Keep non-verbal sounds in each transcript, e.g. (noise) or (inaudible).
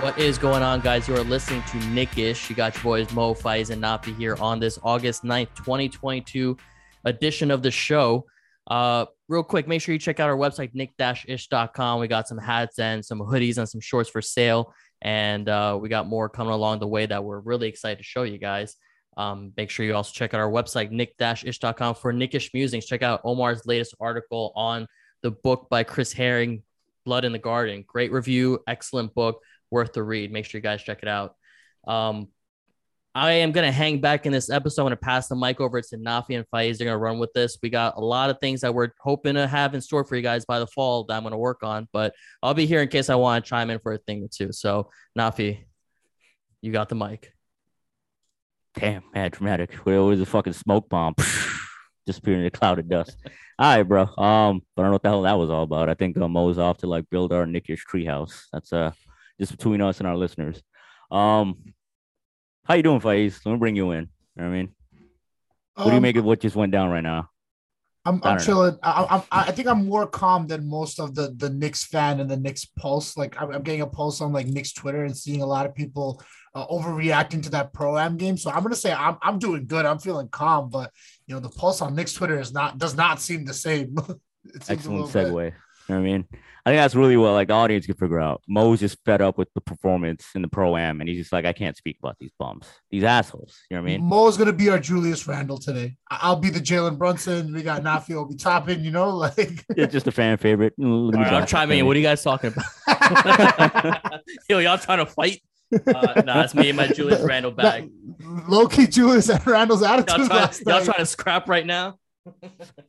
What is going on, guys? You are listening to Knick-ish. You got your boys Mo, Faiz, and Nafi here on this August 9th, 2022 edition of the show. Uh, real quick, make sure you check out our website, knick-ish.com. We got some hats and some hoodies and some shorts for sale. And uh, we got more coming along the way that we're really excited to show you guys. Um, make sure you also check out our website, knick-ish.com for Knick-ish Musings. Check out Omar's latest article on the book by Chris Herring, Blood in the Garden. Great review, excellent book, worth the read. Make sure you guys check it out. Um, I am going to hang back in this episode. I'm going to pass the mic over to Nafi and Faiz. They're going to run with this. We got a lot of things that we're hoping to have in store for you guys by the fall that I'm going to work on, but I'll be here in case I want to chime in for a thing or two. So, Nafi, you got the mic. Damn, mad dramatic. Where always a fucking smoke bomb (laughs) disappearing in a cloud of dust. All right, bro. Um, but I don't know what the hell that was all about. I think uh, Mo's off to like build our Knick-ish treehouse. That's uh just between us and our listeners. Um, how you doing, Faiz? Let me bring you in. You know what I mean? What do you Um, make of what just went down right now? I'm, I I'm don't chilling. I, I'm, I think I'm more calm than most of the the Knicks fan and the Knicks pulse. Like I'm, I'm getting a pulse on like Knicks Twitter and seeing a lot of people uh, overreacting to that pro am game. So I'm gonna say I'm I'm doing good. I'm feeling calm, but you know the pulse on Knicks Twitter is not does not seem the same. (laughs) Excellent little bit- segue. You know what I mean? I think that's really what like the audience can figure out. Mo's just fed up with the performance in the pro am, and he's just like, I can't speak about these bums, these assholes. You know what I mean? Mo's gonna be our Julius Randle today. I- I'll be the Jalen Brunson. We got Nafi will be Toppin. You know, (laughs) like It's just a fan favorite. Look at All me right, I'm go. chiming in. What are you guys talking about? (laughs) Yo, y'all trying to fight? Uh, nah, it's me and my Julius Randle bag. Low key Julius and Randle's Y'all attitude trying, last y'all trying to scrap right now?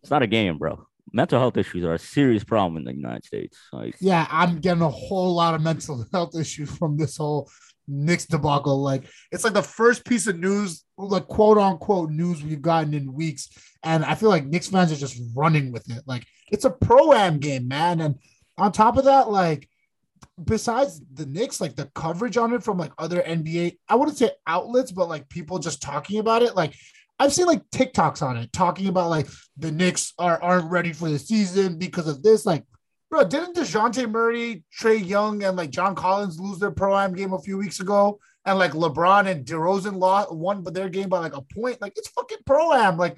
It's not a game, bro. Mental health issues are a serious problem in the United States. Like, yeah, I'm getting a whole lot of mental (laughs) health issues from this whole Knicks debacle. Like, it's like the first piece of news, like quote unquote news we've gotten in weeks. And I feel like Knicks fans are just running with it. Like, it's a pro am game, man. And on top of that, like, besides the Knicks, like the coverage on it from like other NBA, I wouldn't say outlets, but like people just talking about it. Like, I've seen like TikToks on it talking about like the Knicks are aren't ready for the season because of this. Like, bro, didn't DeJounte Murray, Trae Young, and like John Collins lose their am game a few weeks ago? And like LeBron and DeRozan lost won but their game by like a point. Like it's fucking pro am. Like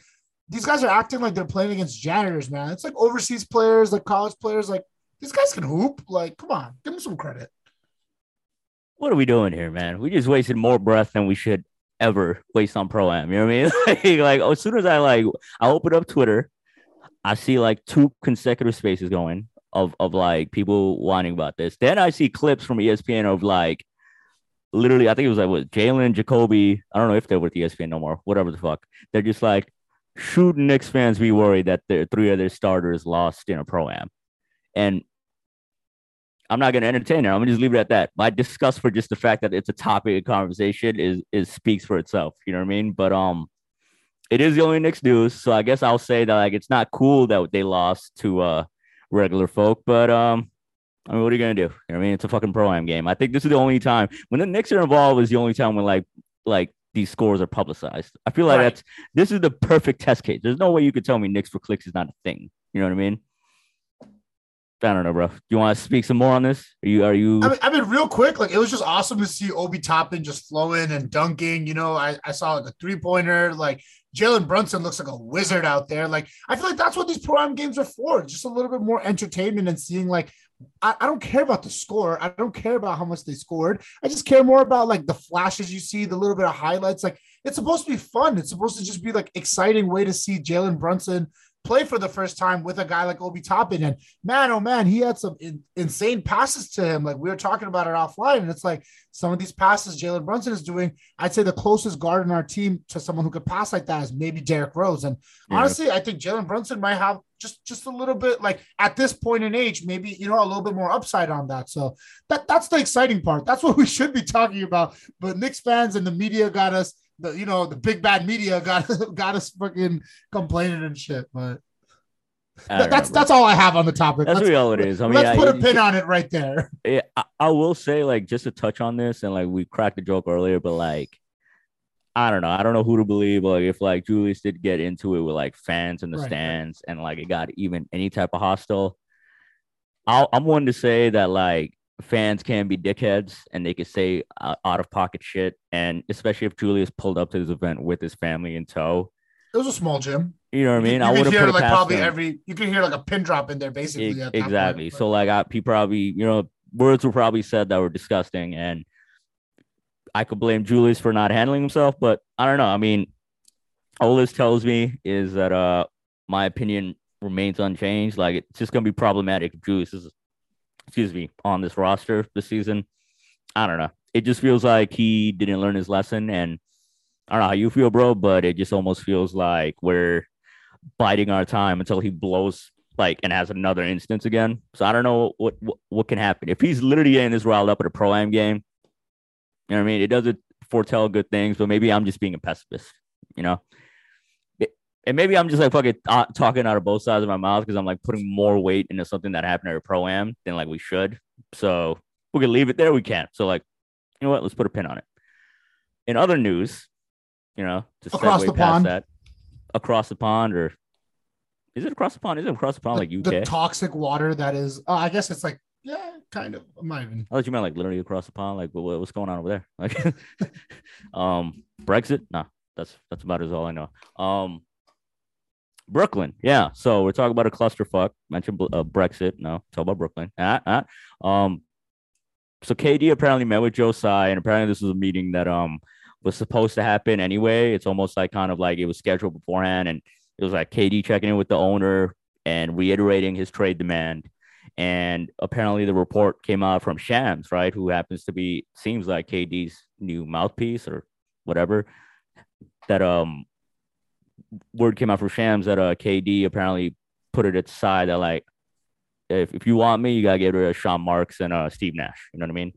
these guys are acting like they're playing against janitors, man. It's like overseas players, like college players. Like these guys can hoop. Like, come on, give them some credit. what are we doing here, man? We just wasted more breath than we should ever waste on pro am. You know what I mean? (laughs) like, like as soon as I like, I open up Twitter, I see like two consecutive spaces going of of like people whining about this. Then I see clips from ESPN of like literally, I think it was like what Jalen Jacoby. I don't know if they're with ESPN no more. Whatever the fuck. They're just like, should Knicks fans be worried that their three other starters lost in a pro am? And I'm not going to entertain it. I'm going to just leave it at that. My disgust for just the fact that it's a topic of conversation is is speaks for itself. You know what I mean? But um, it is the only Knicks news, so I guess I'll say that like it's not cool that they lost to uh regular folk. But um, I mean, what are you gonna do? You know what I mean? It's a fucking pro am game. I think this is the only time when the Knicks are involved is the only time when like like these scores are publicized. I feel like Right. that's this is the perfect test case. There's no way you could tell me Knicks for clicks is not a thing. You know what I mean? I don't know, bro. Do you want to speak some more on this? Are you are you I mean, I mean, real quick, like it was just awesome to see Obi Toppin just flowing and dunking. You know, I, I saw like a three pointer. Like Jalen Brunson looks like a wizard out there. Like I feel like that's what these pro am games are for. Just a little bit more entertainment and seeing like I, I don't care about the score. I don't care about how much they scored. I just care more about like the flashes you see, the little bit of highlights. Like it's supposed to be fun. It's supposed to just be like exciting way to see Jalen Brunson play for the first time with a guy like Obi Toppin. And man, oh man, he had some in, insane passes to him. Like we were talking about it offline, and it's like some of these passes Jalen Brunson is doing. I'd say the closest guard in our team to someone who could pass like that is maybe Derrick Rose. And Yeah. honestly, I think Jalen Brunson might have just just a little bit like at this point in age, maybe you know a little bit more upside on that. So that that's the exciting part. That's what we should be talking about. But Knicks fans and the media got us. The you know the big bad media got (laughs) got us fucking complaining and shit. But I don't that's know, that's all I have on the topic. That's let's, all it is. I mean, let's I- put a pin on it right there. yeah, I, I will say like just to touch on this and like we cracked the joke earlier, but like I don't know, I don't know who to believe. But like if like Julius did get into it with like fans in the Right, stands and like it got even any type of hostile, I'll, I'm one to say that like fans can be dickheads and they could say uh, out of pocket shit, and especially if Julius pulled up to this event with his family in tow. It was a small gym. You know what I mean? You, I wouldn't hear like probably him. every. You could hear like a pin drop in there, basically. Ex- at that point. exactly. So like I, he probably, you know, words were probably said that were disgusting, and I could blame Julius for not handling himself, but I don't know. I mean, all this tells me is that uh my opinion remains unchanged. Like it's just gonna be problematic if Julius is, excuse me, on this roster this season. I don't know. It just feels like he didn't learn his lesson, and I don't know how you feel, bro, but it just almost feels like we're biding our time until he blows like and has another instance again. So I don't know what what, what can happen if he's literally getting this riled up at a pro am game. You know what I mean? It doesn't foretell good things, but maybe I'm just being a pessimist. You know, and maybe I'm just like fucking uh, talking out of both sides of my mouth because I'm like putting more weight into something that happened at a pro am than like we should. So we can leave it there. We can. So like, you know what? Let's put a pin on it. In other news, you know, to Across the past pond. that, across the pond or is it across the pond? Is it across the pond like UK? the toxic water that is. Uh, I guess it's like yeah, kind of. I'm not even. I thought you meant like literally across the pond. Like, what, what's going on over there? Like, (laughs) um, Brexit? Nah, that's that's about as all I know. Um, Brooklyn, yeah. So we're talking about a clusterfuck. Mentioned uh, Brexit. No, talk about Brooklyn. Ah, ah. Um, so KD apparently met with Joe Tsai, and apparently this was a meeting that um was supposed to happen anyway. It's almost like kind of like it was scheduled beforehand, and it was like KD checking in with the owner and reiterating his trade demand. And apparently, the report came out from Shams, right? Who happens to be seems like KD's new mouthpiece or whatever. That um word came out from Shams that uh KD apparently put it aside that like if, if you want me, you gotta get rid of Sean Marks and uh Steve Nash. You know what I mean?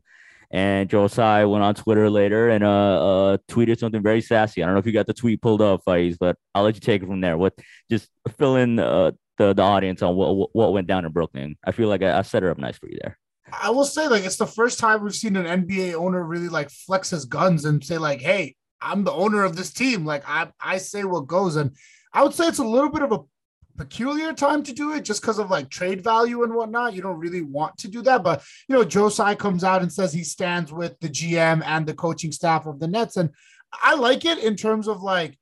And Joe Tsai went on Twitter later and uh, uh tweeted something very sassy. I don't know if you got the tweet pulled up, Faiz, but I'll let you take it from there. What just fill in uh the, the audience on what what went down in Brooklyn. I feel like I, I set her up nice for you there. I will say like it's the first time we've seen an NBA owner really like flex his guns and say like, "Hey, I'm the owner of this team. Like I I say what goes." And I would say it's a little bit of a peculiar time to do it just because of like trade value and whatnot. You don't really want to do that, but you know, Joe Tsai comes out and says he stands with the GM and the coaching staff of the Nets, and I like it in terms of like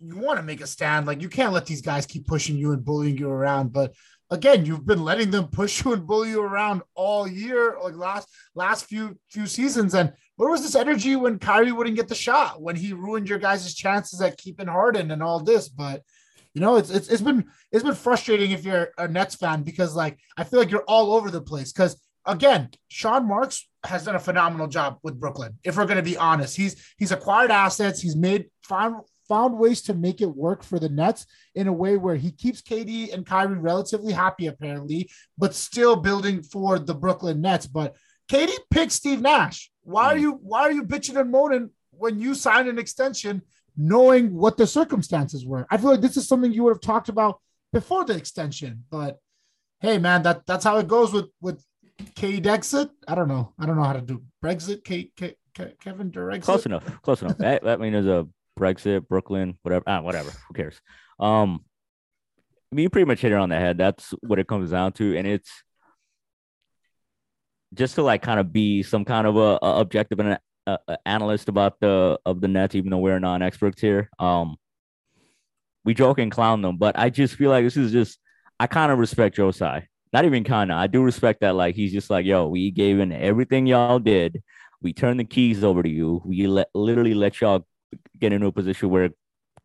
you want to make a stand. Like you can't let these guys keep pushing you and bullying you around, but again, you've been letting them (laughs) push you and bully you around all year, like last last few few seasons. And where was this energy when Kyrie wouldn't get the shot, when he ruined your guys' chances at keeping Harden and all this? But you know, it's it's it's been it's been frustrating if you're a Nets fan because like I feel like you're all over the place. Because again, Sean Marks has done a phenomenal job with Brooklyn. If we're going to be honest, he's he's acquired assets. He's made found found ways to make it work for the Nets in a way where he keeps KD and Kyrie relatively happy, apparently, but still building for the Brooklyn Nets. But KD picked Steve Nash. Why are Mm. you why are you bitching and moaning when you signed an extension, knowing what the circumstances were? I feel like this is something you would have talked about before the extension. But hey, man, that that's how it goes with with K exit. I don't know. I don't know how to do Brexit. K, K, K Kevin Durexit. Close enough. Close enough. that, that means there's a Brexit, Brooklyn, whatever. Ah, whatever. Who cares? Um, I mean, you pretty much hit it on the head. That's what it comes down to, and it's just to like kind of be some kind of a, a objective and a, a analyst about the of the Nets, even though we're non-experts here. Um, we joke and clown them, but I just feel like this is just I kind of respect Joe Tsai. Not even kind of. I do respect that. Like he's just like, yo, we gave in everything y'all did. We turned the keys over to you. We let literally let y'all get into a position where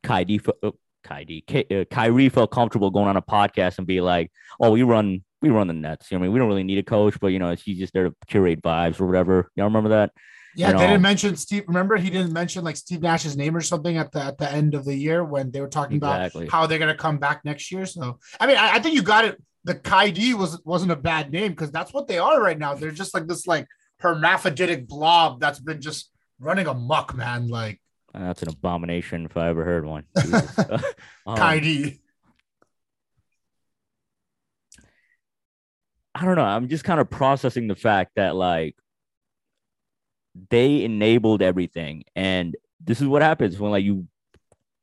uh, Kyrie. Ky- uh, Kyrie felt comfortable going on a podcast and be like, "Oh, we run, we run the Nets. You know, I mean, we don't really need a coach, but you know, she's just there to curate vibes or whatever." Y'all remember that? Yeah, they didn't mention Steve. Remember, he didn't mention like Steve Nash's name or something at the at the end of the year when they were talking Exactly. about how they're gonna come back next year. So, I mean, I, I think you got it. The Kyrie was wasn't a bad name because that's what they are right now. They're just like this like hermaphroditic blob that's been just running amok, man. Like That's an abomination if I ever heard one. (laughs) (laughs) Um, Kaidi. I don't know. I'm just kind of processing the fact that like they enabled everything, and this is what happens when like you,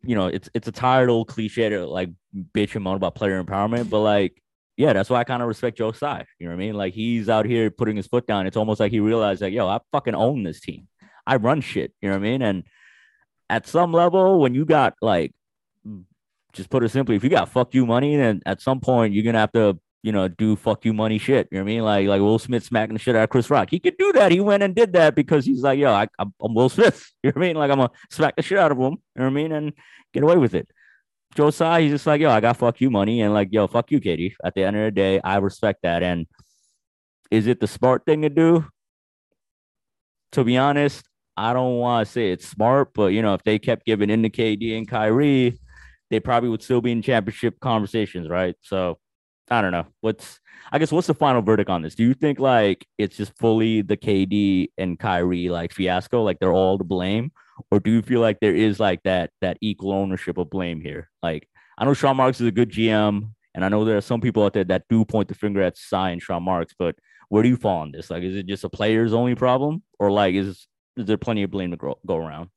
you know, it's it's a tired old cliche to like bitch and moan about player empowerment, but like, yeah, that's why I kind of respect Joe Tsai. You know what I mean? Like he's out here putting his foot down. It's almost like he realized like, yo, I fucking own this team. I run shit. You know what I mean? And at some level, when you got like, just put it simply, if you got fuck you money, then at some point you're gonna have to you know, do fuck you money shit. You know what I mean? Like like Will Smith smacking the shit out of Chris Rock. He could do that. He went and did that because he's like, yo, I, I'm, I'm Will Smith. (laughs) You know what I mean? Like I'm gonna smack the shit out of him. You know what I mean? And get away with it. Joe Tsai, he's just like, yo, I got fuck you money, and like, yo, fuck you, KD. At the end of the day, I respect that. And is it the smart thing to do? To be honest, I don't want to say it's smart, but you know, if they kept giving in to KD and Kyrie, they probably would still be in championship conversations, right? So I don't know. What's I guess what's the final verdict on this? Do you think like it's just fully the KD and Kyrie like fiasco, like they're all to blame, or do you feel like there is like that that equal ownership of blame here? Like I know Sean Marks is a good GM, and I know there are some people out there that do point the finger at Tsai and Sean Marks, but where do you fall on this? Like, is it just a player's only problem, or like is is there plenty of blame to go, go around?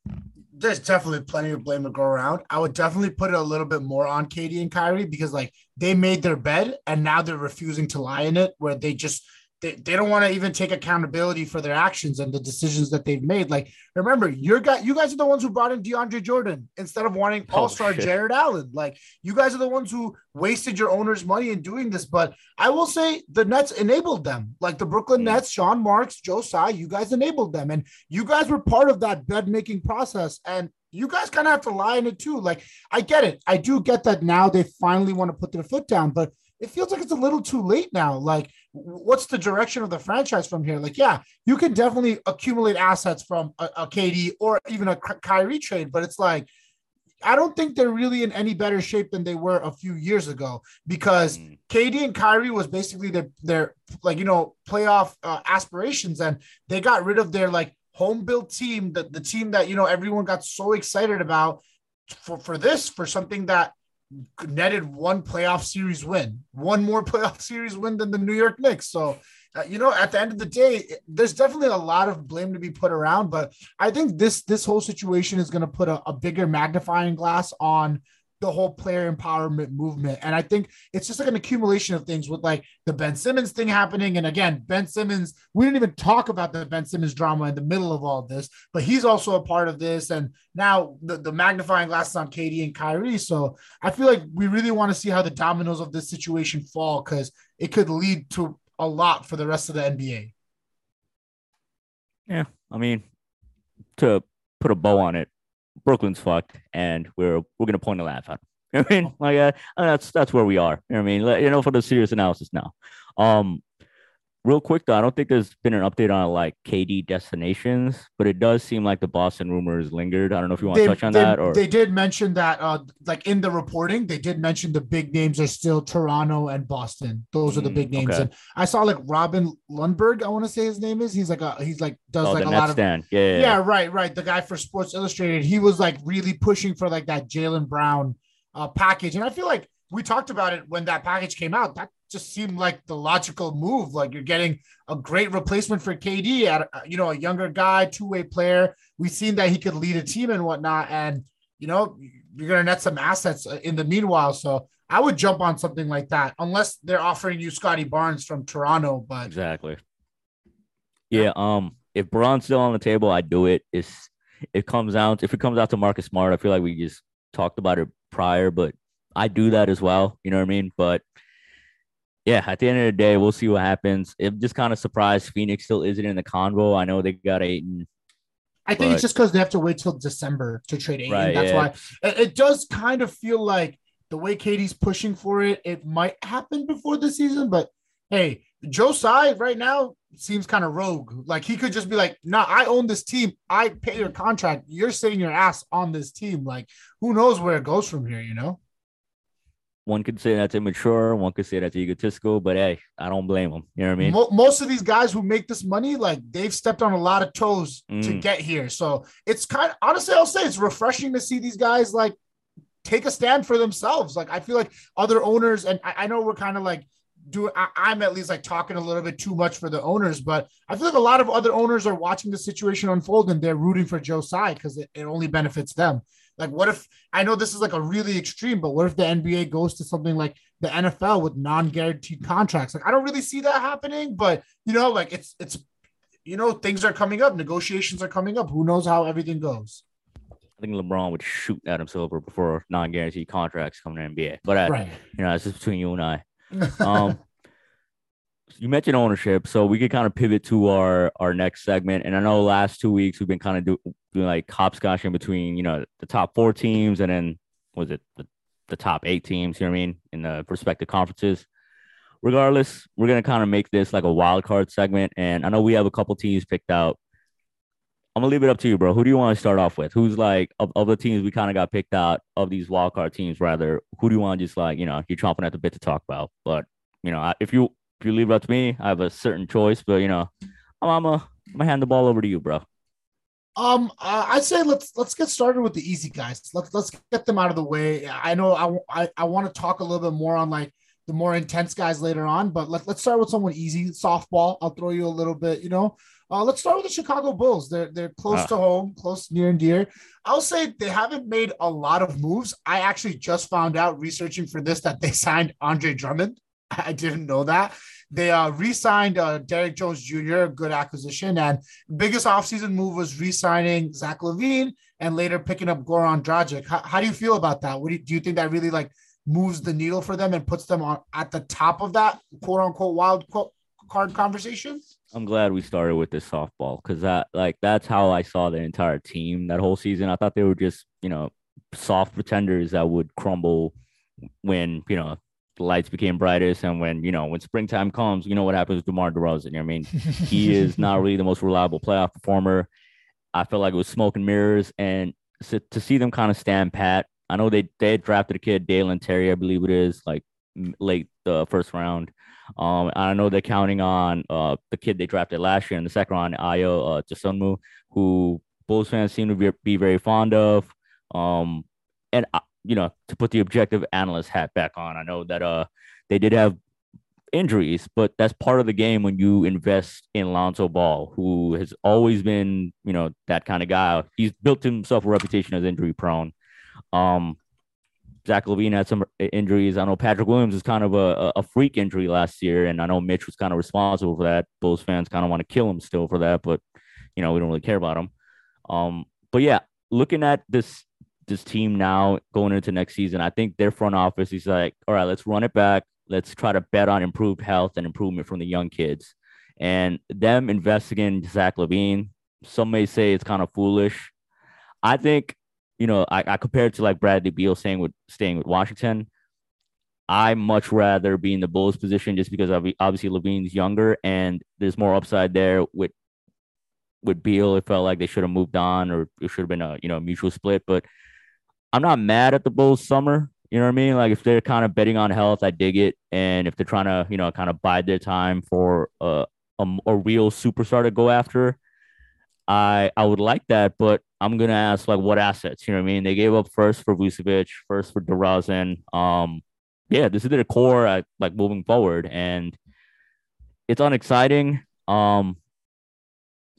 there's definitely plenty of blame to go around. I would definitely put it a little bit more on KD and Kyrie because like they made their bed and now they're refusing to lie in it, where they just they, they don't want to even take accountability for their actions and the decisions that they've made. Like, remember, your guy, you guys are the ones who brought in DeAndre Jordan instead of wanting Oh, All-Star shit. Jarrett Allen. Like, you guys are the ones who wasted your owner's money in doing this. But I will say the Nets enabled them. Like the Brooklyn Mm. Nets, Sean Marks, Joe Tsai, you guys enabled them. And you guys were part of that bed making process. And you guys kind of have to lie in it too. Like, I get it. I do get that now they finally want to put their foot down, but it feels like it's a little too late now. Like, what's the direction of the franchise from here? Like, yeah, you can definitely accumulate assets from a, a KD or even a Ky- Kyrie trade, but it's like, I don't think they're really in any better shape than they were a few years ago because Mm. KD and Kyrie was basically their their like you know playoff uh, aspirations, and they got rid of their like home built team, the, the team that you know everyone got so excited about for for this for something that netted one playoff series win, one more (laughs) playoff series win than the New York Knicks. So. Uh, you know, at the end of the day, there's definitely a lot of blame to be put around, but I think this this whole situation is going to put a, a bigger magnifying glass on the whole player empowerment movement. And I think it's just like an accumulation of things with like the Ben Simmons thing happening. And again, Ben Simmons, we didn't even talk about the Ben Simmons drama in the middle of all this, but he's also a part of this. And now the, the magnifying glass is on KD and Kyrie. So I feel like we really want to see how the dominoes of this situation fall because it could lead to a lot for the rest of the NBA. Yeah, I mean, to put a bow on it, Brooklyn's fucked, and we're we're gonna point a laugh at. (laughs) I mean, like uh, that's that's where we are. You know I mean, you know, for the serious analysis now. Um, real quick though, I don't think there's been an update on like KD destinations, but it does seem like the Boston rumors lingered. I don't know if you want to touch on they, that or they did mention that uh like in the reporting they did mention the big names are still toronto and boston. Those are the Mm, big names. okay. and i saw like robin lundberg i want to say his name is. He's like a he's like does oh, like a lot of stand. Yeah, yeah, yeah, right right. The guy for sports illustrated he was like really pushing for like that jaylen brown uh package. And i feel like we talked about it when that package came out. That just seemed like the logical move like you're getting a great replacement for kd at uh, you know a younger guy two-way player we've seen that he could lead a team and whatnot and you know you're gonna net some assets uh, in the meanwhile so i would jump on something like that unless they're offering you scottie barnes from toronto but Exactly. Yeah. Um. If Brown's still on the table, I do it. It's it comes out if it comes out to Marcus Smart. I feel like we just talked about it prior, but I do that as well. You know what I mean? But yeah, at the end of the day, we'll see what happens. It just kind of surprised Phoenix still isn't in the convo. I know they got Ayton. I think But- it's just because they have to wait till December to trade Ayton. That's why it, Right, That's yeah. why it, it does kind of feel like the way KD's pushing for it, it might happen before the season. But hey, Joe Tsai right now seems kind of rogue. Like he could just be like, "Nah, I own this team. I pay your contract. You're sitting your ass on this team." Like, who knows where it goes from here? You know? One could say that's immature. One could say that's egotistical. But hey, I don't blame them. You know what I mean? Most of these guys who make this money, like they've stepped on a lot of toes to Mm. get here. So it's kind of honestly, I'll say it's refreshing to see these guys like take a stand for themselves. Like I feel like other owners, and I, I know we're kind of like doing. I, I'm at least like talking a little bit too much for the owners, but I feel like a lot of other owners are watching the situation unfold and they're rooting for Joe Tsai because it, it only benefits them. Like, what if I know this is like a really extreme, but what if the NBA goes to something like the NFL with non-guaranteed contracts? Like, I don't really see that happening, but you know, like it's it's you know, things are coming up, negotiations are coming up. Who knows how everything goes? I think LeBron would shoot Adam Silver before non-guaranteed contracts come to NBA. But I, Right. you know, it's just between you and I. (laughs) Um, you mentioned ownership, so we could kind of pivot to our our next segment. And I know last two weeks we've been kind of do, doing like hopscotching between you know the top four teams and then was it the, the top eight teams? You know what I mean in the respective conferences. Regardless, we're gonna kind of make this like a wild card segment, and I know we have a couple teams picked out. I'm gonna leave it up to you, bro. Who do you want to start off with? Who's like of, of the teams we kind of got picked out of these wild card teams? Rather, who do you want to just like you know you're chomping at the bit to talk about? But you know, if you if you leave it up to me, I have a certain choice. But you know, I'm I'm gonna I'm hand the ball over to you, bro. Um, uh, I'd say let's let's get started with the easy guys. Let's let's get them out of the way. I know I I, I want to talk a little bit more on like the more intense guys later on, but let, let's start with someone easy. Softball. I'll throw you a little bit. You know, uh, let's start with the Chicago Bulls. They're they're close Ah. to home, close near and dear. I'll say they haven't made a lot of moves. I actually just found out researching for this that they signed Andre Drummond. (laughs) I didn't know that. They uh, re-signed uh, Derrick Jones Jr., good acquisition, and biggest offseason move was re-signing Zach LaVine and later picking up Goran Dragic. How, how do you feel about that? What do you, do you think that really like moves the needle for them and puts them on at the top of that quote unquote wild quote card conversation? I'm glad we started with this softball because that like that's how I saw the entire team that whole season. I thought they were just you know soft pretenders that would crumble when you know the lights became brightest and when you know when springtime comes. You know what happens with DeMar DeRozan. You know what I mean? (laughs) he is not really the most reliable playoff performer. I felt like it was smoke and mirrors, and so, to see them kind of stand pat. I know they they had drafted a kid, Dalen Terry, I believe it is, like late the first round. Um, I know they're counting on uh the kid they drafted last year in the second round, Ayo uh, Dosunmu, who Bulls fans seem to be, be very fond of. Um, and uh, you know, to put the objective analyst hat back on, I know that uh they did have injuries, but that's part of the game when you invest in Lonzo Ball, who has always been, you know, that kind of guy. He's built himself a reputation as injury prone. Um, Zach LaVine had some injuries. I know Patrick Williams is kind of a, a freak injury last year, and I know Mitch was kind of responsible for that. Bulls fans kind of want to kill him still for that, but you know we don't really care about him. Um, but yeah, looking at this this team now going into next season, I think their front office is like, all right, let's run it back. Let's try to bet on improved health and improvement from the young kids. And them investing in Zach LaVine, some may say it's kind of foolish. I think, you know, I, I compare it to like Bradley Beal saying with staying with Washington. I much rather be in the Bulls position just because obviously LaVine's younger and there's more upside there with with Beal. It felt like they should have moved on or it should have been a you know mutual split. But I'm not mad at the Bulls summer. You know what I mean? Like if they're kind of betting on health, I dig it. And if they're trying to, you know, kind of bide their time for a, a, a real superstar to go after, I I would like that. But I'm gonna ask like what assets? You know what I mean? They gave up first for Vucevic, first for DeRozan. Um, yeah, this is their core at, like moving forward, and it's unexciting. Um,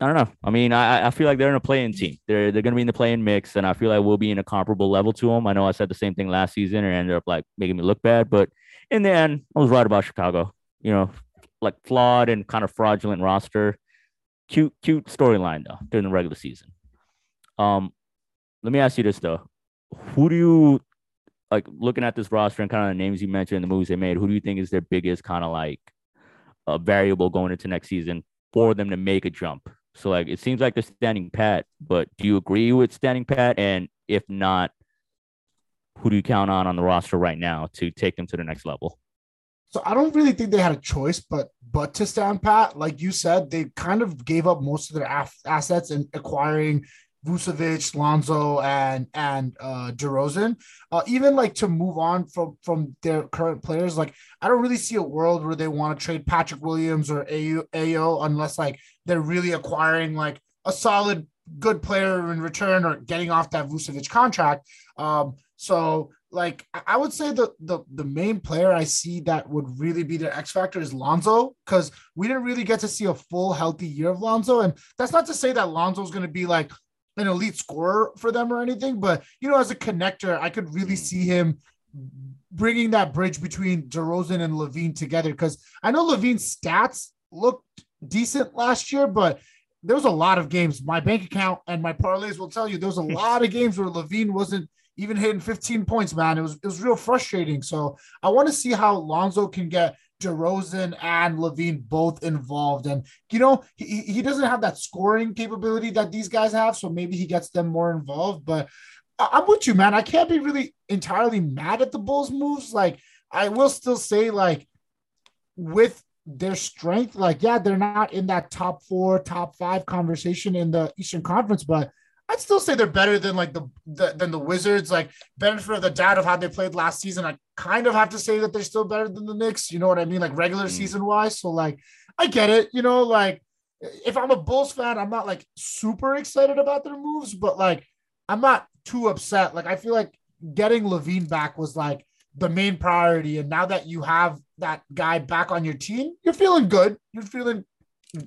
I don't know. I mean, I I feel like they're in a playing team. They're they're gonna be in the playing mix, and I feel like we'll be in a comparable level to them. I know I said the same thing last season and ended up like making me look bad, but in the end, I was right about Chicago. You know, like flawed and kind of fraudulent roster. Cute, cute storyline though during the regular season. Um, let me ask you this though: Who do you like looking at this roster and kind of the names you mentioned, the moves they made? Who do you think is their biggest kind of like uh, variable going into next season for them to make a jump? So like it seems like they're standing pat, but do you agree with standing pat? And if not, who do you count on on the roster right now to take them to the next level? So I don't really think they had a choice, but but to stand pat, like you said, they kind of gave up most of their af- assets in acquiring Vucevic, Lonzo, and and uh DeRozan. Uh, even like to move on from from their current players, like I don't really see a world where they want to trade Patrick Williams or Ayo, Ayo unless like they're really acquiring like a solid good player in return or getting off that Vucevic contract. Um, so like I would say the the the main player I see that would really be the X factor is Lonzo because we didn't really get to see a full healthy year of Lonzo, and that's not to say that Lonzo is going to be like an elite scorer for them or anything, but you know, as a connector, I could really hmm. see him bringing that bridge between DeRozan and LaVine together because I know LaVine's stats looked decent last year, but there was a lot of games. My bank account and my parlays will tell you there was a (laughs) lot of games where LaVine wasn't even hitting 15 points, man. It was it was real frustrating. So I want to see how Lonzo can get DeRozan and LaVine both involved. And you know, he, he doesn't have that scoring capability that these guys have, so maybe he gets them more involved. But I, am with you, man. I can't be really entirely mad at the Bulls moves. Like, I will still say, like, with their strength, like, yeah, they're not in that top four, top five conversation in the Eastern Conference, but I'd still say they're better than like the, the than the Wizards. Like benefit of the doubt of how they played last season. I kind of have to say that they're still better than the Knicks. You know what I mean? Like regular mm. season wise. So like I get it. You know, like if I'm a Bulls fan, I'm not like super excited about their moves, but like I'm not too upset. Like I feel like getting LaVine back was like the main priority. And now that you have that guy back on your team, you're feeling good. You're feeling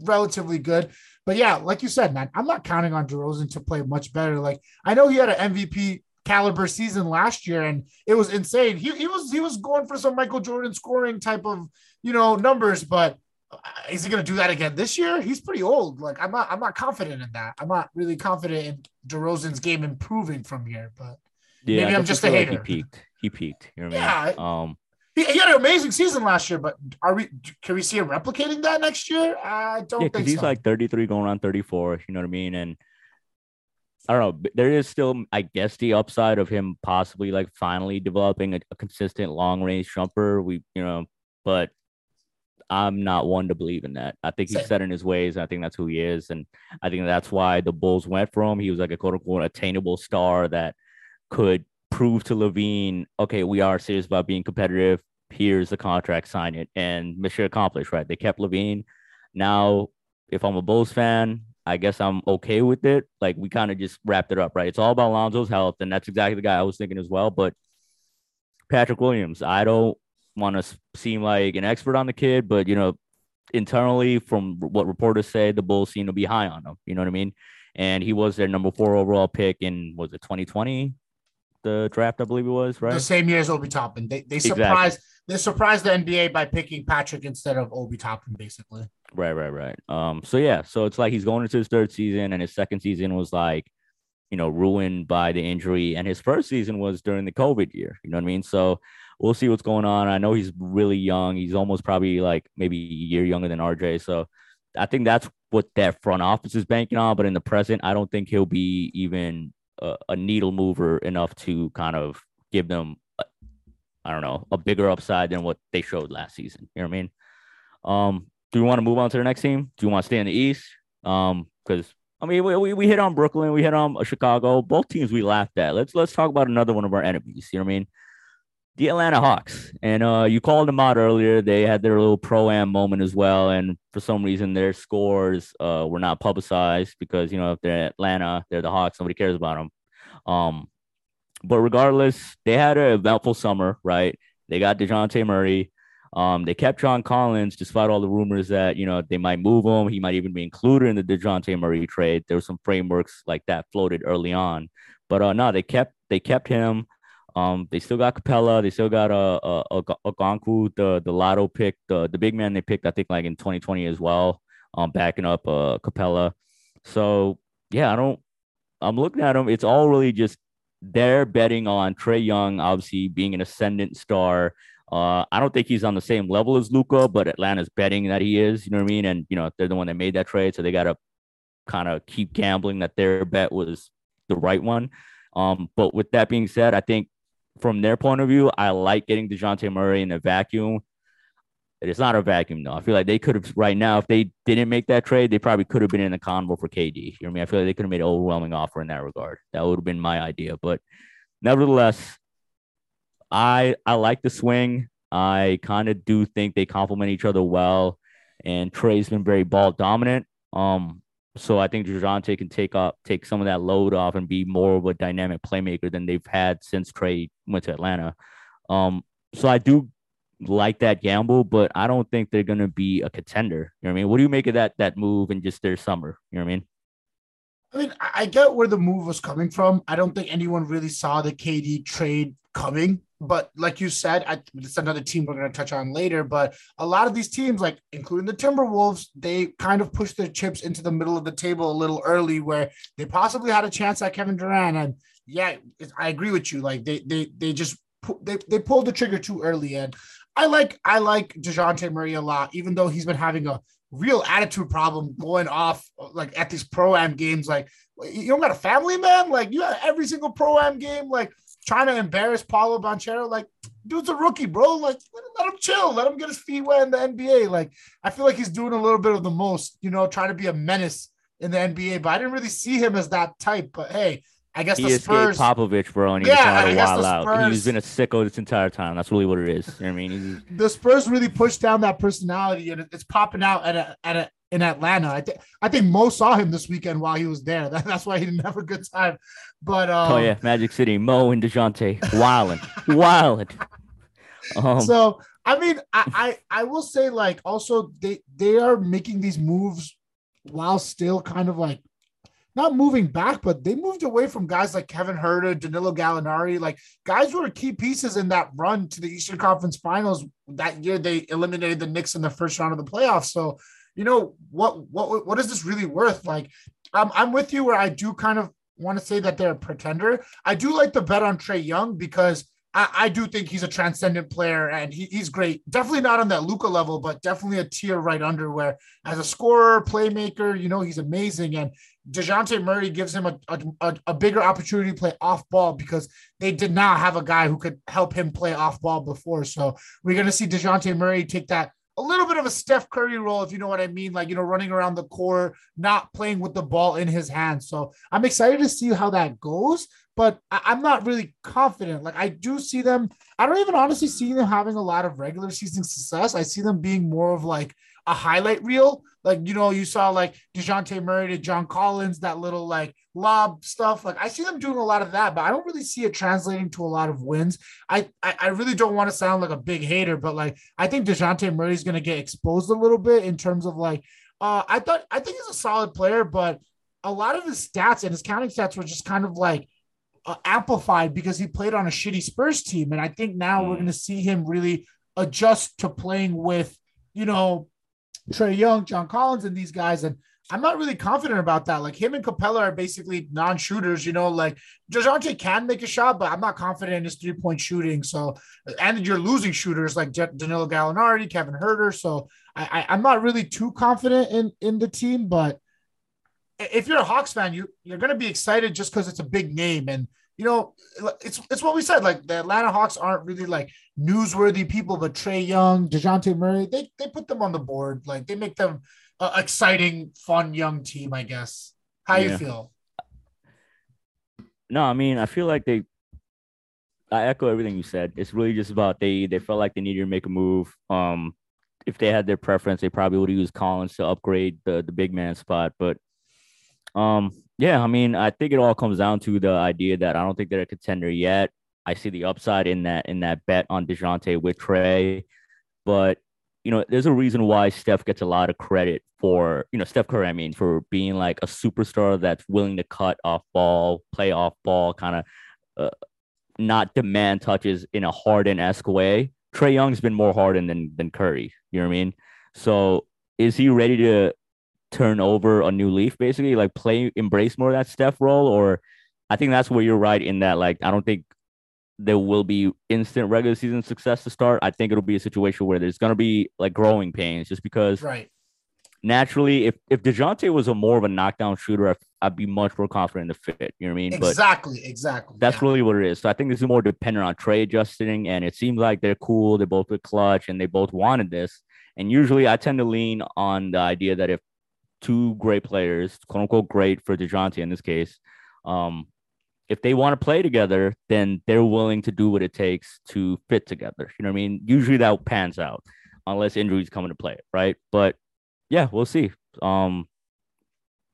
relatively good. But yeah, like you said, man, I'm not counting on DeRozan to play much better. Like I know he had an MVP caliber season last year, and it was insane. He, he was he was going for some Michael Jordan scoring type of you know numbers, but uh, is he going to do that again this year? He's pretty old. Like I'm not I'm not confident in that. I'm not really confident in DeRozan's game improving from here. But yeah, maybe I'm just a hater. Like he peaked. He peaked. You know what I mean? Yeah. Um, he, he, had an amazing season last year, but are we? Can we see him replicating that next year? I don't yeah, think he's so. like 33 going on 34. You know what I mean? And I don't know. There is still, I guess, the upside of him possibly like finally developing a, a consistent long range jumper. We, you know, but I'm not one to believe in that. I think he's set in his ways. I think that's who he is, and I think that's why the Bulls went for him. He was like a quote unquote attainable star that could prove to LaVine, okay, we are serious about being competitive. Here's the contract, sign it. And mission accomplished, right? They kept LaVine. Now, if I'm a Bulls fan, I guess I'm okay with it. Like we kind of just wrapped it up, right? It's all about Lonzo's health, and that's exactly the guy I was thinking as well. But Patrick Williams, I don't want to seem like an expert on the kid, but you know, internally, from what reporters say, the Bulls seem to be high on him. You know what I mean? And he was their number four overall pick in was it 2020, the draft, I believe it was, right? The same year as Obi Toppin. They they surprised exactly. they surprised the NBA by picking Patrick instead of Obi Toppin, basically. Right, right, right. Um, so yeah, so it's like he's going into his third season, and his second season was like, you know, ruined by the injury, and his first season was during the COVID year. You know what I mean? So we'll see what's going on. I know he's really young. He's almost probably like maybe a year younger than RJ. So I think that's what that front office is banking on. But in the present, I don't think he'll be even a, needle mover enough to kind of give them, I don't know, a bigger upside than what they showed last season. You know what I mean? Um, do you want to move on to the next team? Do you want to stay in the East? Um, because I mean, we, we, we hit on Brooklyn, we hit on Chicago, both teams we laughed at. Let's let's talk about another one of our enemies. You know what I mean? The Atlanta Hawks, and uh, you called them out earlier. They had their little pro am moment as well, and for some reason, their scores uh, were not publicized because you know if they're Atlanta, they're the Hawks, nobody cares about them. Um, but regardless, they had an eventful summer, right? They got Dejounte Murray. Um, they kept John Collins despite all the rumors that you know they might move him. He might even be included in the Dejounte Murray trade. There were some frameworks like that floated early on, but uh, no, they kept they kept him. Um, they still got Capela. They still got a a, a, Okongwu, the the Lotto pick, the the big man they picked. I think like in 2020 as well. Um, backing up uh Capela. So yeah, I don't. I'm looking at them. It's all really just they're betting on Trae Young, obviously being an ascendant star. Uh, I don't think he's on the same level as Luka, but Atlanta's betting that he is. You know what I mean? And you know they're the one that made that trade, so they got to kind of keep gambling that their bet was the right one. Um, but with that being said, I think from their point of view, I like getting DeJounte Murray in a vacuum. It is not a vacuum though. I feel like they could have right now, if they didn't make that trade, they probably could have been in the convo for KD. You know what I mean? I feel like they could have made an overwhelming offer in that regard. That would have been my idea. But nevertheless, I I like the swing. I kind of do think they complement each other well. And Trae's been very ball dominant. Um, so I think DeJounte can take up take some of that load off and be more of a dynamic playmaker than they've had since Trae went to Atlanta. Um, so I do like that gamble, but I don't think they're gonna be a contender. You know what I mean? What do you make of that that move and just their summer? You know what I mean? I mean, I get where the move was coming from. I don't think anyone really saw the KD trade coming. But like you said, it's another team we're going to touch on later. But a lot of these teams, like including the Timberwolves, they kind of pushed their chips into the middle of the table a little early, where they possibly had a chance at Kevin Durant. And yeah, I agree with you. Like they they they just they they pulled the trigger too early. And I like I like Dejounte Murray a lot, even though he's been having a real attitude problem going off like at these pro am games. Like you don't got a family, man. Like you have every single pro am game, like trying to embarrass Paolo Banchero. Like dude's a rookie, bro. Like let him, let him chill, let him get his feet wet in the NBA. Like I feel like he's doing a little bit of the most, you know, trying to be a menace in the NBA. But I didn't really see him as that type. But hey, I guess He the Spurs. Popovich, bro, and he Yeah, I wanted to wild the out. Spurs- He's been a sicko this entire time. That's really what it is. You know what I mean? He's, the Spurs really pushed down that personality, and it's popping out at a, at a, in Atlanta. I think I think Mo saw him this weekend while he was there. (laughs) That, that's why he didn't have a good time. But um, oh yeah, Magic City, Mo and Dejounte, wildin', (laughs) wildin'. Um, so I mean, I, I I will say like also they they are making these moves while still kind of like not moving back, but they moved away from guys like Kevin Huerter, Danilo Gallinari, like guys who were key pieces in that run to the Eastern Conference Finals that year. They eliminated the Knicks in the first round of the playoffs. So, you know what what what is this really worth? Like, I'm I'm with you where I do kind of want to say that they're a pretender. I do like the bet on Trae Young because I, I do think he's a transcendent player and he, he's great. Definitely not on that Luka level, but definitely a tier right under where as a scorer, playmaker, you know, he's amazing. And DeJounte Murray gives him a, a, a bigger opportunity to play off ball because they did not have a guy who could help him play off ball before. So we're going to see DeJounte Murray take that a little bit of a Steph Curry role, if you know what I mean, like, you know, running around the court, not playing with the ball in his hands. So I'm excited to see how that goes, but I- I'm not really confident. Like, I do see them, I don't even honestly see them having a lot of regular season success. I see them being more of like a highlight reel. Like, you know, you saw like DeJounte Murray to John Collins, that little like lob stuff. Like, I see them doing a lot of that, but I don't really see it translating to a lot of wins. I, I, I really don't want to sound like a big hater, but like, I think DeJounte Murray's going to get exposed a little bit in terms of like, uh, I thought, I think he's a solid player, but a lot of his stats and his counting stats were just kind of like, uh, amplified because he played on a shitty Spurs team. And I think now we're Mm. going to see him really adjust to playing with, you know, Trae Young, John Collins, and these guys. And I'm not really confident about that. Like him and Capela are basically non-shooters, you know, like DeJounte can make a shot, but I'm not confident in his three-point shooting. So, and you're losing shooters like Danilo Gallinari, Kevin Huerter. So I, I, I'm not really too confident in, in the team, but if you're a Hawks fan, you you're gonna be excited just because it's a big name, and you know it's it's what we said. Like the Atlanta Hawks aren't really like newsworthy people, but Trae Young, Dejounte Murray, they they put them on the board. Like they make them a exciting, fun young team. I guess. How you feel? no, I mean, I feel like they. I echo everything you said. It's really just about they they felt like they needed to make a move. Um, if they had their preference, they probably would have used Collins to upgrade the the big man spot. But, um, yeah, I mean, I think it all comes down to the idea that I don't think they're a contender yet. I see the upside in that in that bet on Dejounte with Trae, but you know, there's a reason why Steph gets a lot of credit for, you know, Steph Curry, I mean, for being like a superstar that's willing to cut off ball, play off ball, kind of uh, not demand touches in a Harden esque way. Trae Young's been more Harden than than Curry. You know what I mean? So is he ready to turn over a new leaf, basically, like play, embrace more of that Steph role? Or I think that's where you're right in that, like, I don't think there will be instant regular season success to start. I think it'll be a situation where there's going to be like growing pains just because Right. naturally, if if Dejounte was a more of a knockdown shooter, I'd, I'd be much more confident in the fit. You know what I mean? But Exactly, exactly. that's yeah. really what it is. So I think this is more dependent on Trae adjusting, and it seems like they're cool. They both look clutch, and they both wanted this. And usually, I tend to lean on the idea that if two great players, quote unquote, great for Dejounte in this case, um, if they want to play together, then they're willing to do what it takes to fit together. You know what I mean? Usually that pans out, unless injuries come into play, right? But yeah, we'll see. Um,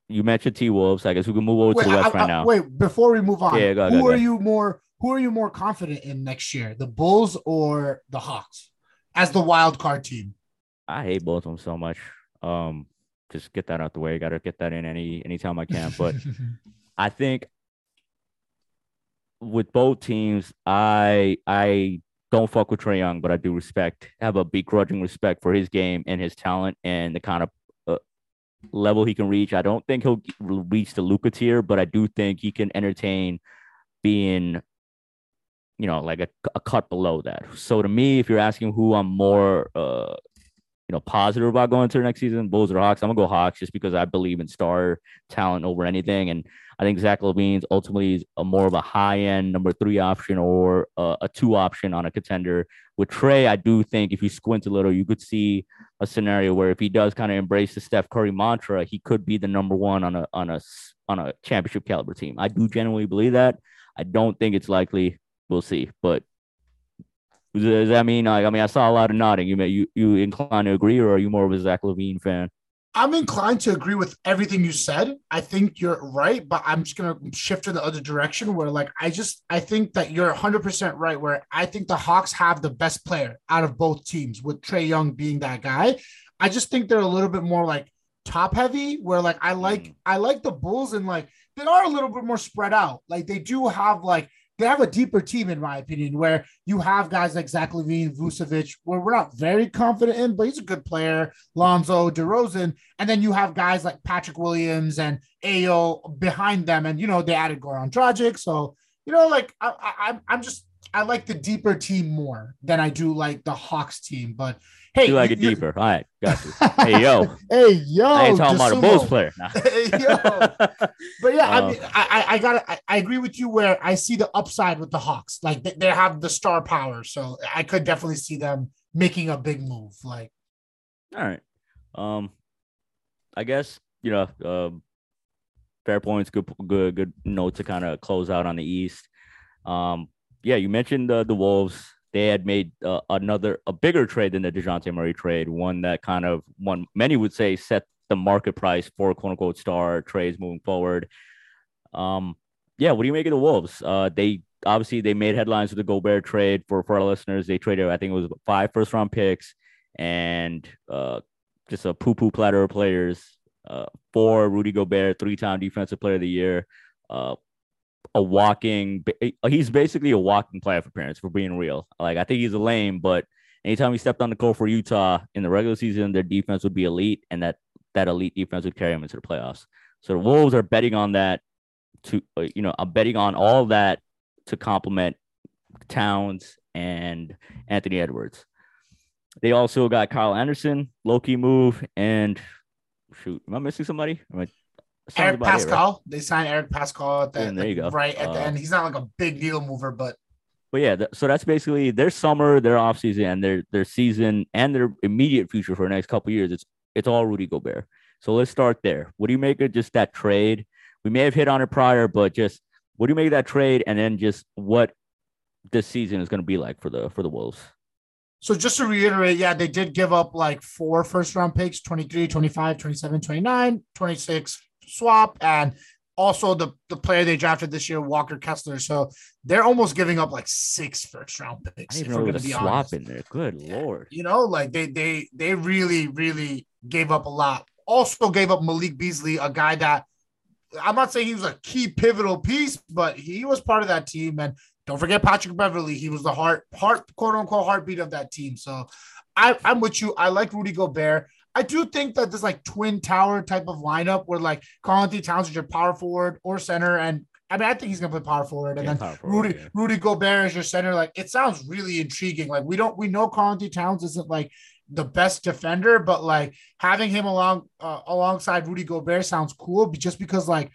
you mentioned T Wolves. I guess we can move over Wait, to the West I- right I- now. wait, before we move on, Yeah, go- who go- are go. you more? Who are you more confident in next year, the Bulls or the Hawks, as the wild card team? I hate both of them so much. Um, just get that out the way. Got to get that in any anytime I can. But (laughs) I think with both teams, I I don't fuck with Trae Young, but I do respect, have a begrudging respect for his game and his talent and the kind of uh, level he can reach. I don't think he'll reach the Luka tier, but I do think he can entertain being, you know, like a, a cut below that. So to me, if you're asking who I'm more, uh, you know, positive about going to the next season, Bulls or Hawks, I'm gonna go Hawks just because I believe in star talent over anything, and I think Zach LaVine's ultimately is a more of a high end number three option or a, a two option on a contender. With Trae, I do think if you squint a little, you could see a scenario where if he does kind of embrace the Steph Curry mantra, he could be the number one on a on a on a championship caliber team. I do genuinely believe that. I don't think it's likely. We'll see, but. Does that mean like I mean I saw a lot of nodding. You may you you inclined to agree, or are you more of a Zach Levine fan? I'm inclined to agree with everything you said. I think you're right, but I'm just gonna shift in the other direction where like I just I think that you're 100 percent right. Where I think the Hawks have the best player out of both teams, with Trae Young being that guy. I just think they're a little bit more like top heavy. Where like I like Mm. I like the Bulls and like they are a little bit more spread out. Like they do have like they have a deeper team, in my opinion, where you have guys like Zach LaVine, Vucevic, where we're not very confident in, but he's a good player. Lonzo, DeRozan, and then you have guys like Patrick Williams and Ayo behind them, and you know they added Goran Dragic. So you know, like I, I, I'm- I'm just I like the deeper team more than I do like the Hawks team. But hey, you like it you- deeper? All right, got you. Hey yo, (laughs) hey yo, I ain't talking about a Bulls player. Nah. Hey, yo. But yeah, I (laughs) mean, I, I, I got I, I agree with you where I see the upside with the Hawks. Like they, they have the star power, so I could definitely see them making a big move. Like All right. Um, I guess you know, um, fair points. Good, good, good note to kind of close out on the East. Um, yeah, you mentioned uh, the Wolves. They had made uh, another a bigger trade than the Dejounte Murray trade, one that kind of one many would say set the market price for quote unquote star trades moving forward. Um, yeah, what do you make of the Wolves? Uh, they obviously they made headlines with the Gobert trade for for our listeners. They traded, I think it was five first round picks and uh, just a poo poo platter of players. Uh, for Rudy Gobert, three time defensive player of the year. Uh, a walking, he's basically a walking playoff appearance for being real. Like I think he's a lame, but anytime he stepped on the court for Utah in the regular season, their defense would be elite, and that that elite defense would carry them into the playoffs. So the Wolves are betting on that. To uh, you know, I'm betting on all that to complement Towns and Anthony Edwards. They also got Kyle Anderson, Loki move, and shoot, am I missing somebody? Am I, Eric it, right? Paschall, they signed Eric Paschall at the Yeah, there you go. right at the Uh, end. He's not like a big deal mover, but But yeah, th- so that's basically their summer, their offseason, and their their season and their immediate future for the next couple years. It's it's all Rudy Gobert. So let's start there. What do you make of just that trade? We may have hit on it prior, but just what do you make of that trade, and then just what this season is going to be like for the for the Wolves? So just to reiterate, yeah, they did give up like four first round picks 23, 25, 27, 29, 26 swap, and also the, the player they drafted this year, Walker Kessler. So they're almost giving up like six first round I picks. didn't If we're gonna be swap honest. in there. Good Yeah. lord. You know, like they they they really, really gave up a lot. Also gave up Malik Beasley, a guy that I'm not saying he was a key pivotal piece, but he was part of that team. And don't forget Patrick Beverley. He was the heart, heart, quote unquote, heartbeat of that team. So I, I'm with you. I like Rudy Gobert. I do think that this like twin tower type of lineup where like Karl-Anthony Towns is your power forward or center. And I mean, I think he's gonna play power forward. And Yeah, then forward, Rudy yeah. Rudy Gobert is your center. Like it sounds really intriguing. Like we don't we know Karl-Anthony Towns isn't like the best defender, but like having him along uh, alongside Rudy Gobert sounds cool, just because like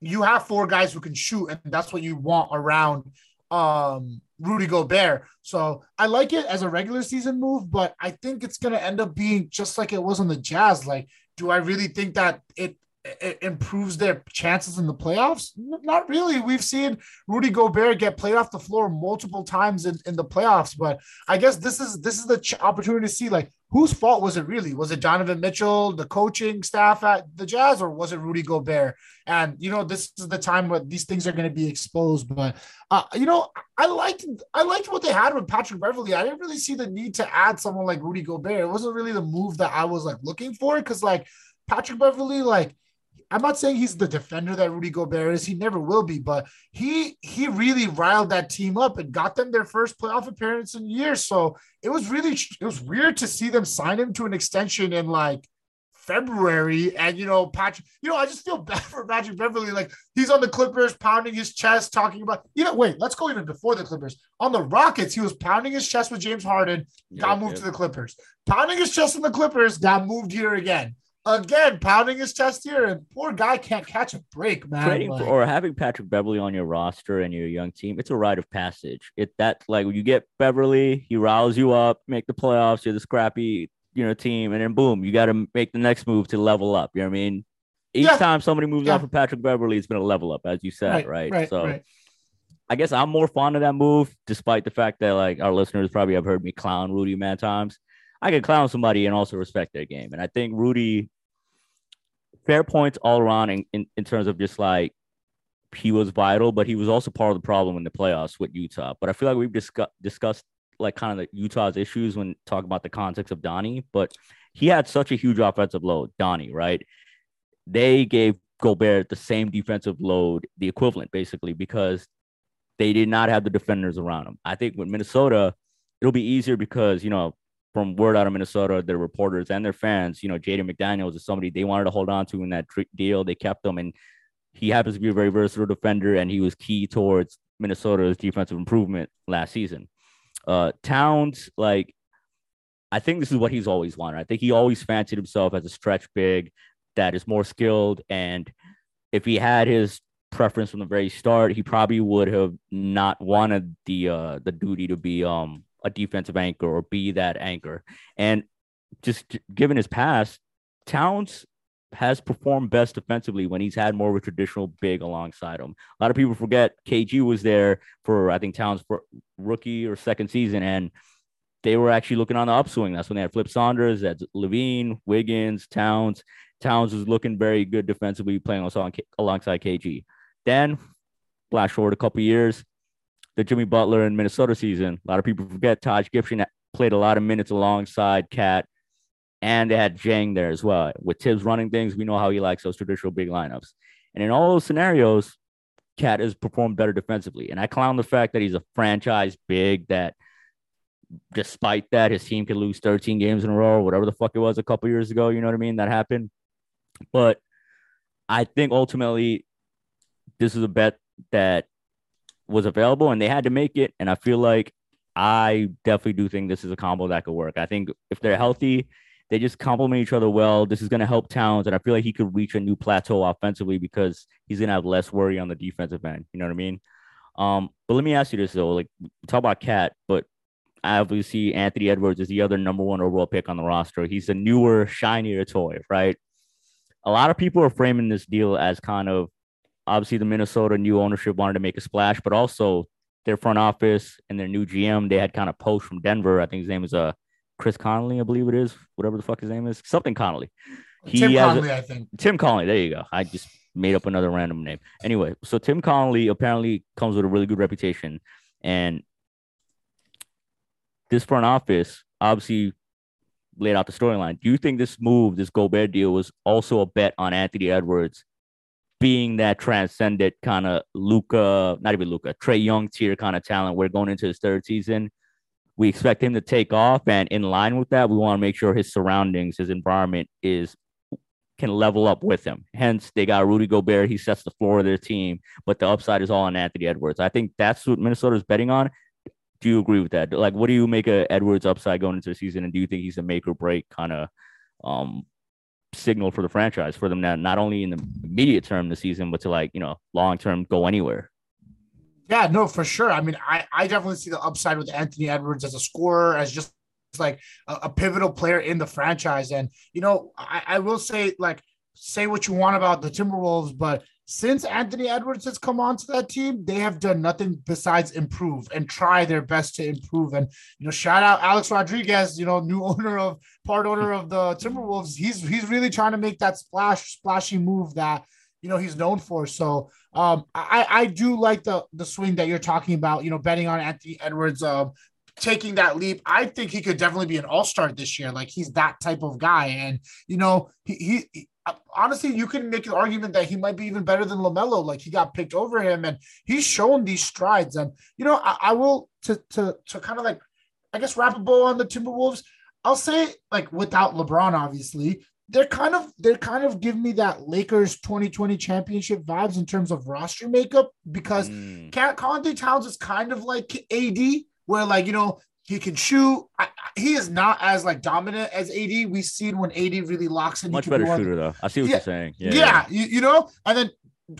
you have four guys who can shoot, and that's what you want around um Rudy Gobert. So I like it as a regular season move, but I think it's gonna end up being just like it was on the Jazz. Like, do I really think that it it improves their chances in the playoffs? Not really. We've seen Rudy Gobert get played off the floor multiple times in, in the playoffs, but I guess this is this is the ch- opportunity to see like whose fault was it really? Was it Donovan Mitchell, the coaching staff at the Jazz, or was it Rudy Gobert? And you know, this is the time where these things are going to be exposed. But uh, you know, I liked I liked what they had with Patrick Beverley. I didn't really see the need to add someone like Rudy Gobert. It wasn't really the move that I was like looking for because like Patrick Beverley, like I'm not saying he's the defender that Rudy Gobert is. He never will be, but he he really riled that team up and got them their first playoff appearance in years. So it was really it was weird to see them sign him to an extension in like February. And you know, Patrick, you know, I just feel (laughs) bad for Patrick Beverley. Like he's on the Clippers, pounding his chest, talking about, you know, wait, let's go even before the Clippers. On the Rockets, he was pounding his chest with James Harden, got moved to the Clippers. Pounding his chest in the Clippers, got moved here again again pounding his chest here, and poor guy can't catch a break, man. Trading Like, or having Patrick Beverley on your roster and your young team, it's a rite of passage. It that like when you get Beverley, he riles you up, make the playoffs, you're the scrappy, you know, team, and then boom, you got to make the next move to level up. You know what I mean? Each Yeah. time somebody moves Yeah. on for Patrick Beverley, it's been a level up, as you said, right? right, so right. I guess I'm more fond of that move, despite the fact that like our listeners probably have heard me clown Rudy mad times. I can clown somebody and also respect their game. And I think Rudy, fair points all around in, in, in terms of just like he was vital, but he was also part of the problem in the playoffs with Utah. But I feel like we've discussed discussed like kind of the Utah's issues when talking about the context of Donnie, but he had such a huge offensive load, Donnie, right? They gave Gobert the same defensive load, the equivalent basically, because they did not have the defenders around him. I think with Minnesota, it'll be easier because, you know, from word out of Minnesota, their reporters and their fans, you know, Jaden McDaniels is somebody they wanted to hold on to in that deal. They kept him, and he happens to be a very versatile defender, and he was key towards Minnesota's defensive improvement last season. Uh, Towns, like, I think this is what he's always wanted. I think he always fancied himself as a stretch big that is more skilled, and if he had his preference from the very start, he probably would have not wanted the uh the duty to be um a defensive anchor or be that anchor. And just given his past, Towns has performed best defensively when he's had more of a traditional big alongside him. A lot of people forget KG was there for I think Towns for rookie or second season and they were actually looking on the upswing. That's when they had Flip Saunders, that's LaVine, Wiggins, Towns. Towns was looking very good defensively, playing alongside alongside KG. Then, flash forward a couple years, the Jimmy Butler and Minnesota season. A lot of people forget Taj Gibson played a lot of minutes alongside Cat, and they had Dieng there as well. With Thibs running things, we know how he likes those traditional big lineups. And in all those scenarios, Cat has performed better defensively. And I clown the fact that he's a franchise big that despite that, his team could lose 13 games in a row whatever the fuck it was a couple years ago. You know what I mean? That happened. But I think ultimately this is a bet that was available and they had to make it. And I feel like I definitely do think this is a combo that could work. I think if they're healthy, they just complement each other well. This is going to help Towns, and I feel like he could reach a new plateau offensively because he's going to have less worry on the defensive end. You know what I mean? Um, but let me ask you this though: like, talk about Cat, but I obviously see Anthony Edwards is the other number one overall pick on the roster. He's a newer, shinier toy, right? A lot of people are framing this deal as kind of obviously the Minnesota new ownership wanted to make a splash, but also their front office and their new GM, they had kind of poached from Denver. I think his name is uh Chris Connelly, I believe it is, whatever the fuck his name is, something Connelly. He Tim has a- I think. Tim Connelly. There you go. I just made up another random name. Anyway, so Tim Connelly apparently comes with a really good reputation, and this front office obviously laid out the storyline. Do you think this move, this Gobert deal, was also a bet on Anthony Edwards being that transcendent kind of Luka, not even Luka, Trae Young tier kind of talent? We're going into his third season. We expect him to take off, and in line with that, we want to make sure his surroundings, his environment is can level up with him. Hence, they got Rudy Gobert. He sets the floor of their team, but the upside is all on Anthony Edwards. I think that's what Minnesota's betting on. do you agree with that? Like, what do you make of Edwards' upside going into the season, and do you think he's a make or break kind of um signal for the franchise for them now, not only in the immediate term the season, but to like you know long term go anywhere? Yeah, no, for sure. I mean, I, I definitely see the upside with Anthony Edwards as a scorer, as just like a, a pivotal player in the franchise. And, you know, I, I will say, like, say what you want about the Timberwolves, but since Anthony Edwards has come onto that team, they have done nothing besides improve and try their best to improve. And you know, shout out Alex Rodriguez, you know, new (laughs) owner of part owner of the Timberwolves. He's he's really trying to make that splash splashy move that you know he's known for. So um, I I do like the the swing that you're talking about. You know, betting on Anthony Edwards. Um, taking that leap. I think he could definitely be an all-star this year. Like he's that type of guy. And you know, he, he honestly, you can make an argument that he might be even better than LaMelo. Like he got picked over him, and he's shown these strides. And you know, I, I will to to to kind of like, I guess, wrap a bow on the Timberwolves. I'll say like without LeBron, obviously, they're kind of they're kind of giving me that Lakers 2020 championship vibes in terms of roster makeup because mm. Conte Towns is kind of like AD, where like you know he can shoot. I, he is not as like dominant as AD. We've seen when AD really locks in. Much better shooter though. I see what yeah, you're saying. Yeah, yeah, You, you know, and then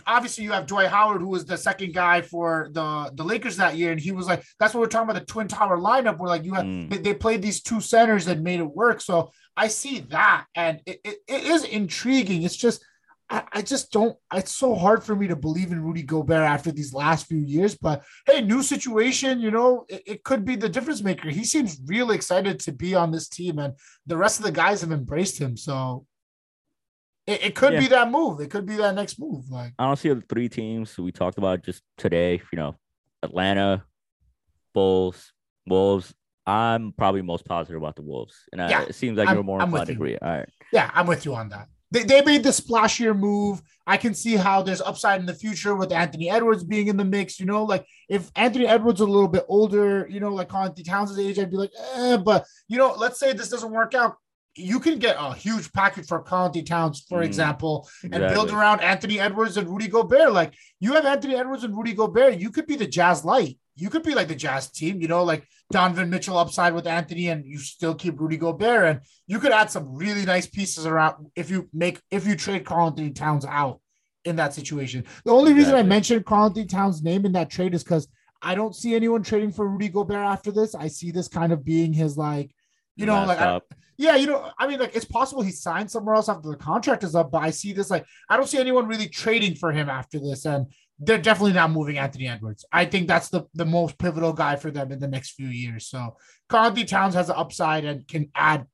obviously you have Dwight Howard, who was the second guy for the the Lakers that year, and he was like, that's what we're talking about the twin tower lineup, where like you have mm. they, they, played these two centers that made it work. So I see that, and it, it, it is intriguing. It's just I, I, just don't. It's so hard for me to believe in Rudy Gobert after these last few years. But hey, new situation, you know, it, it, could be the difference maker. He seems really excited to be on this team, and the rest of the guys have embraced him. So it, it could yeah. be that move. It could be that next move. Like I don't see the three teams we talked about just today. You know, Atlanta, Bulls, Wolves. I'm probably most positive about the Wolves, and I, it seems like I'm, you're more inclined to agree. All right. Yeah, I'm with you on that they, they made the splashier move. I can see how there's upside in the future with Anthony Edwards being in the mix. You know, like if Anthony Edwards a little bit older, you know, like Conti Towns' age, I'd be like, eh, but you know, let's say this doesn't work out. You can get a huge package for Conti Towns, for mm, example, exactly. and build around Anthony Edwards and Rudy Gobert. Like you have Anthony Edwards and Rudy Gobert, you could be the Jazz light you could be like the Jazz team, you know, like Donovan Mitchell upside with Anthony, and you still keep Rudy Gobert, and you could add some really nice pieces around if you make if you trade Karl-Anthony Towns out in that situation. The only exactly. reason I mentioned Karl-Anthony Towns' name in that trade is because I don't see anyone trading for Rudy Gobert after this. I see this kind of being his like, you know, like I, yeah, you know, I mean, like it's possible he signed somewhere else after the contract is up, but I see this like I don't see anyone really trading for him after this, and they're definitely not moving Anthony Edwards. I think that's the, the most pivotal guy for them in the next few years. So Karl-Anthony Towns has an upside and can add,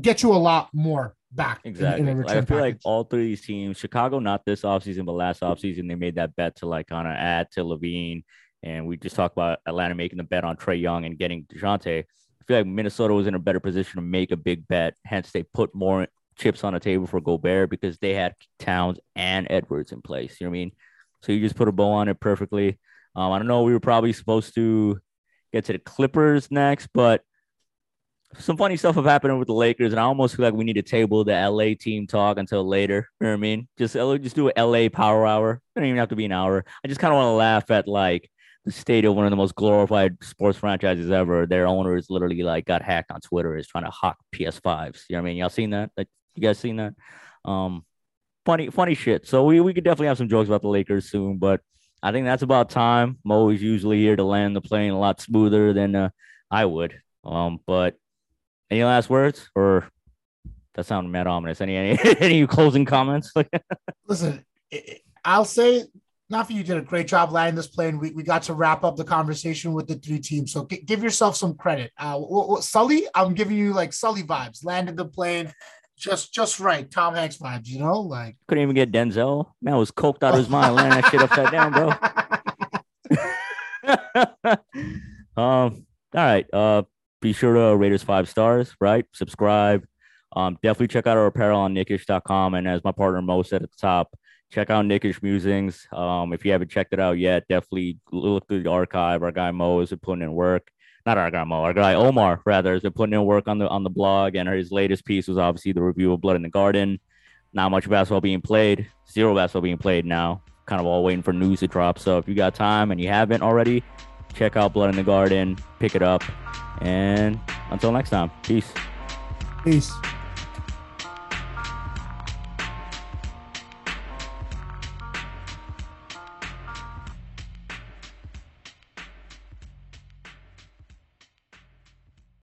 get you a lot more back. Exactly. In, in like, I feel package. like all three of these teams, Chicago, not this offseason, but last offseason, they made that bet to like kind of add to LaVine. And we just talked about Atlanta making the bet on Trae Young and getting Dejounte. I feel like Minnesota was in a better position to make a big bet. Hence, they put more chips on the table for Gobert because they had Towns and Edwards in place. You know what I mean? So you just put a bow on it perfectly. Um, I don't know. We were probably supposed to get to the Clippers next, but some funny stuff have happened with the Lakers, and I almost feel like we need to table the LA team talk until later. You know what I mean? Just just do an LA power hour. It don't even have to be an hour. I just kind of want to laugh at like the state of one of the most glorified sports franchises ever. Their owners literally like got hacked on Twitter is trying to hawk PS5s. You know what I mean? Y'all seen that? Like, you guys seen that? Um, funny, funny shit. So we, we could definitely have some jokes about the Lakers soon, but I think that's about time. Mo is usually here to land the plane a lot smoother than uh, I would. Um, but any last words or that sounded mad ominous? Any any (laughs) any closing comments? (laughs) Listen, I'll say Nafi, you did a great job landing this plane. We, we got to wrap up the conversation with the three teams. So g- give yourself some credit. Uh, w- w- Sully, I'm giving you like Sully vibes. Landed the plane, just just right. Tom Hanks vibes, you know, like couldn't even get Denzel. Man was coked out of his mind, laying that shit upside down, bro. (laughs) (laughs) um, all right. Uh, be sure to rate us five stars, right? Subscribe. Um, definitely check out our apparel on knick-ish.com. And as my partner Mo said at the top, check out Knick-ish Musings. Um, if you haven't checked it out yet, definitely look through the archive. Our guy Mo is putting in work not our guy Mo, our guy Omar rather has been putting in work on the on the blog, and his latest piece was obviously the review of Blood in the Garden. Not much basketball being played, zero basketball being played now. Kind of all waiting for news to drop. So if you got time and you haven't already, check out Blood in the Garden, pick it up, and until next time, peace. Peace.